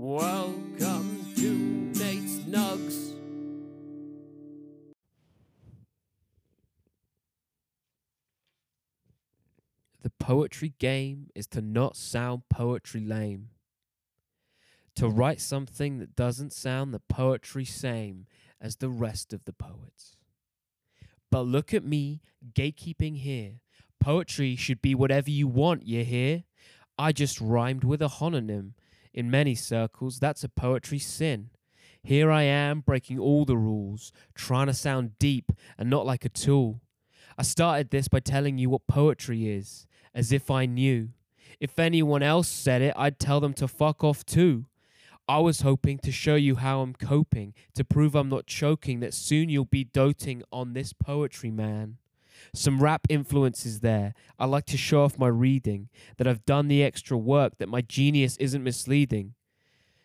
Welcome to Nate's Nugs. The poetry game is to not sound poetry lame. To write something that doesn't sound the poetry same as the rest of the poets. But look at me, gatekeeping here. Poetry should be whatever you want, you hear? I just rhymed with a homonym. In many circles, that's a poetry sin. Here I am, breaking all the rules, trying to sound deep and not like a tool. I started this by telling you what poetry is, as if I knew. If anyone else said it, I'd tell them to fuck off too. I was hoping to show you how I'm coping, to prove I'm not choking, that soon you'll be doting on this poetry man. Some rap influences there. I like to show off my reading, that I've done the extra work, that my genius isn't misleading.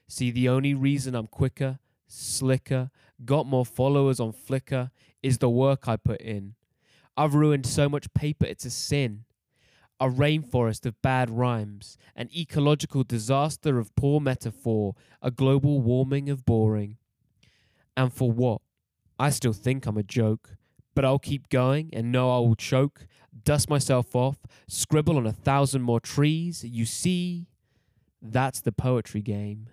See, the only reason I'm quicker, slicker, got more followers on Flickr is the work I put in. I've ruined so much paper, it's a sin. A rainforest of bad rhymes, an ecological disaster of poor metaphor, a global warming of boring. And for what? I still think I'm a joke, but I'll keep going and know I will choke, dust myself off, scribble on a thousand more trees. You see, that's the poetry game.